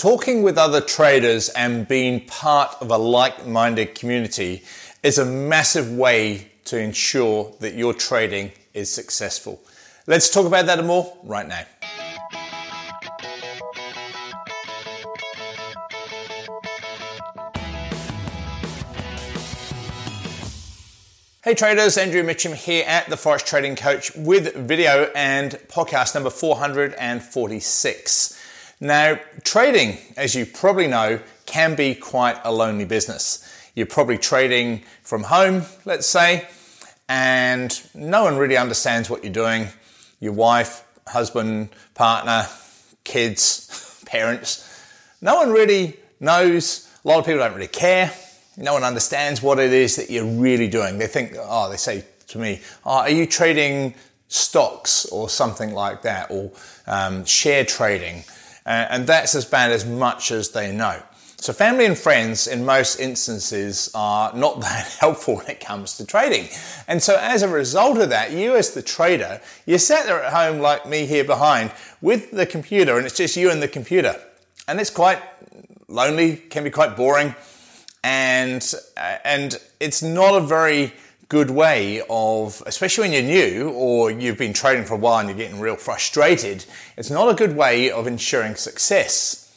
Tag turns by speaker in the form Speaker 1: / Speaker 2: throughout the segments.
Speaker 1: talking with other traders and being part of a like-minded community is a massive way to ensure that your trading is successful. Let's talk about that and more right now. Hey traders, Andrew Mitchem here at the Forex Trading Coach with video and podcast number 446. Now, trading, as you probably know, can be quite a lonely business. You're probably trading from home, let's say, and no one really understands what you're doing. Your wife, husband, partner, kids, parents, no one really knows. A lot of people don't really care no one understands what it is that you're really doing. They think, oh, they say to me, oh, are you trading stocks or something like that, or um, share trading? Uh, and that's as bad as much as they know. So, family and friends, in most instances, are not that helpful when it comes to trading. And so, as a result of that, you as the trader, you're sat there at home like me here behind with the computer, and it's just you and the computer. And it's quite lonely, can be quite boring and uh, and it's not a very good way of, especially when you're new or you've been trading for a while and you're getting real frustrated. It's not a good way of ensuring success.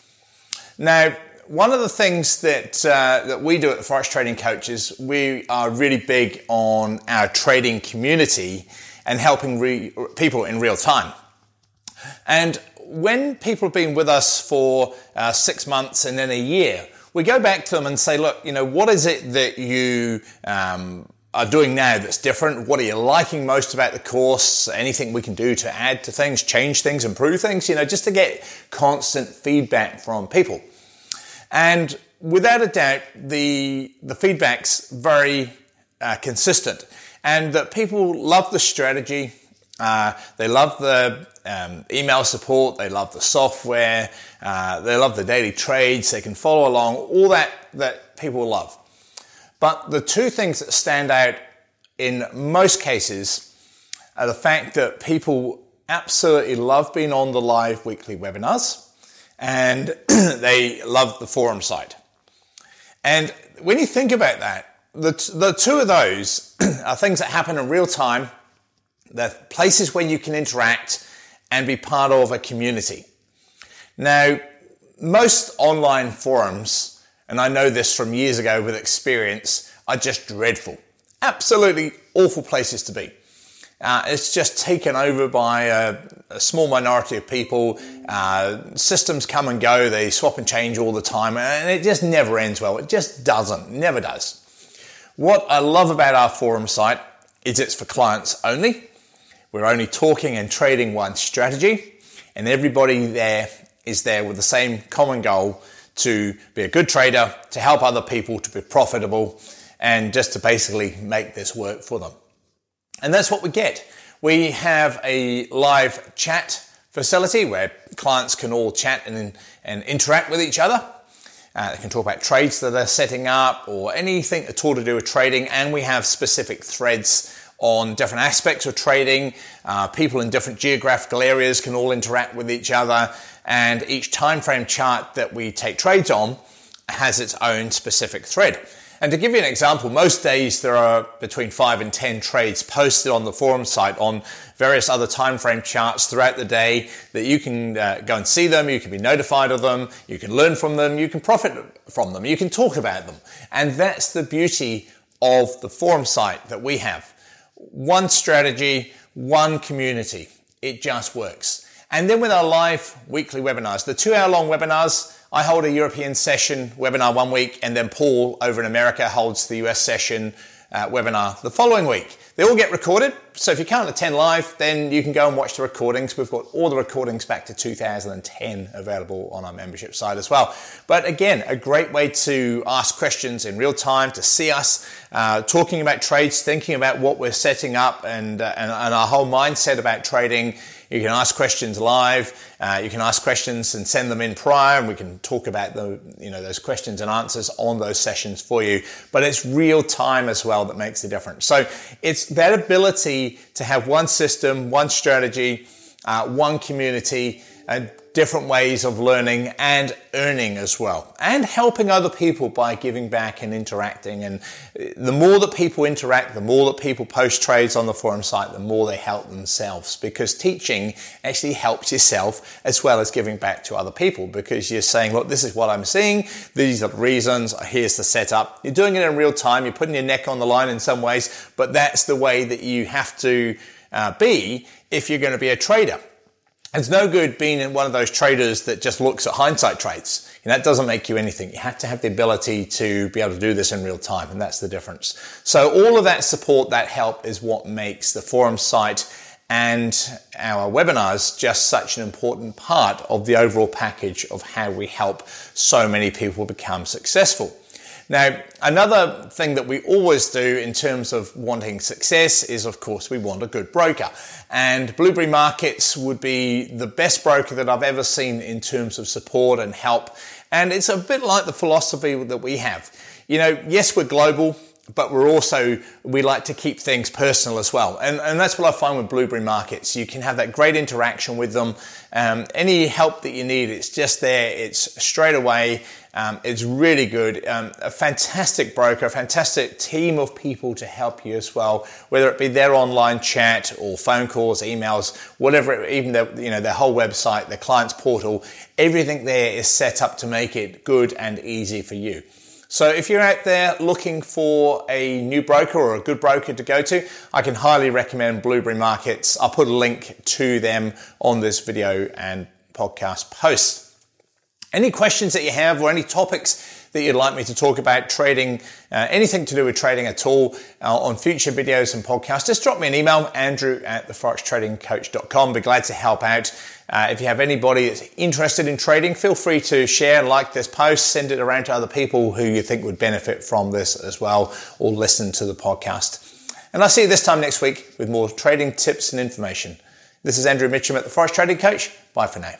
Speaker 1: Now, one of the things that uh, that we do at the Forex Trading Coaches, we are really big on our trading community and helping re- people in real time. And when people have been with us for uh, six months and then a year, we go back to them and say, look, you know, what is it that you um, are doing now that's different? What are you liking most about the course? Anything we can do to add to things, change things, improve things, you know, just to get constant feedback from people. And without a doubt, the, the feedback's very uh, consistent and that people love the strategy. Uh, they love the um, email support, they love the software, uh, they love the daily trades, they can follow along, all that that people love. But the two things that stand out in most cases are the fact that people absolutely love being on the live weekly webinars and they love the forum site. And when you think about that, the, the two of those are things that happen in real time. They're places where you can interact and be part of a community. Now, most online forums, and I know this from years ago with experience, are just dreadful. Absolutely awful places to be. Uh, it's just taken over by a, a small minority of people. Uh, systems come and go, they swap and change all the time, and it just never ends well. It just doesn't, never does. What I love about our forum site is it's for clients only. We're only talking and trading one strategy, and everybody there is there with the same common goal to be a good trader, to help other people to be profitable, and just to basically make this work for them. And that's what we get. We have a live chat facility where clients can all chat and, and interact with each other. Uh, they can talk about trades that they're setting up or anything at all to do with trading. And we have specific threads on different aspects of trading. Uh, people in different geographical areas can all interact with each other, and each time frame chart that we take trades on has its own specific thread. And to give you an example, most days there are between five and 10 trades posted on the forum site on various other time frame charts throughout the day that you can uh, go and see them, you can be notified of them, you can learn from them, you can profit from them, you can talk about them. And that's the beauty of the forum site that we have one strategy, one community. It just works. And then with our live weekly webinars, the two hour long webinars, I hold a European session webinar one week, and then Paul over in America holds the US session uh, webinar the following week. They all get recorded, so if you can't attend live, then you can go and watch the recordings. We've got all the recordings back to 2010 available on our membership site as well. But again, a great way to ask questions in real time, to see us uh, talking about trades, thinking about what we're setting up, and, uh, and, and our whole mindset about trading you can ask questions live. Uh, you can ask questions and send them in prior, and we can talk about the you know those questions and answers on those sessions for you. But it's real time as well that makes the difference. So it's that ability to have one system, one strategy, uh, one community, and different ways of learning and earning as well, and helping other people by giving back and interacting. And the more that people interact, the more that people post trades on the forum site, the more they help themselves because teaching actually helps yourself as well as giving back to other people because you're saying, look, this is what I'm seeing. These are the reasons. Here's the setup. You're doing it in real time. You're putting your neck on the line in some ways, but that's the way that you have to uh, be if you're going to be a trader. It's no good being in one of those traders that just looks at hindsight trades. And that doesn't make you anything. You have to have the ability to be able to do this in real time, and that's the difference. So all of that support, that help is what makes the forum site and our webinars just such an important part of the overall package of how we help so many people become successful. Now, another thing that we always do in terms of wanting success is, of course, we want a good broker. And Blueberry Markets would be the best broker that I've ever seen in terms of support and help. And it's a bit like the philosophy that we have. You know, yes, we're global but we're also we like to keep things personal as well and, and that's what i find with blueberry markets you can have that great interaction with them um, any help that you need it's just there it's straight away um, it's really good um, a fantastic broker a fantastic team of people to help you as well whether it be their online chat or phone calls emails whatever even their, you know their whole website their clients portal everything there is set up to make it good and easy for you so if you're out there looking for a new broker or a good broker to go to, I can highly recommend Blueberry Markets. I'll put a link to them on this video and podcast post. Any questions that you have or any topics that you'd like me to talk about trading, uh, anything to do with trading at all uh, on future videos and podcasts, just drop me an email, andrew at theforextradingcoach.com. Be glad to help out. Uh, if you have anybody that's interested in trading, feel free to share, like this post, send it around to other people who you think would benefit from this as well, or listen to the podcast. And I'll see you this time next week with more trading tips and information. This is Andrew Mitchem at the Forex Trading Coach. Bye for now.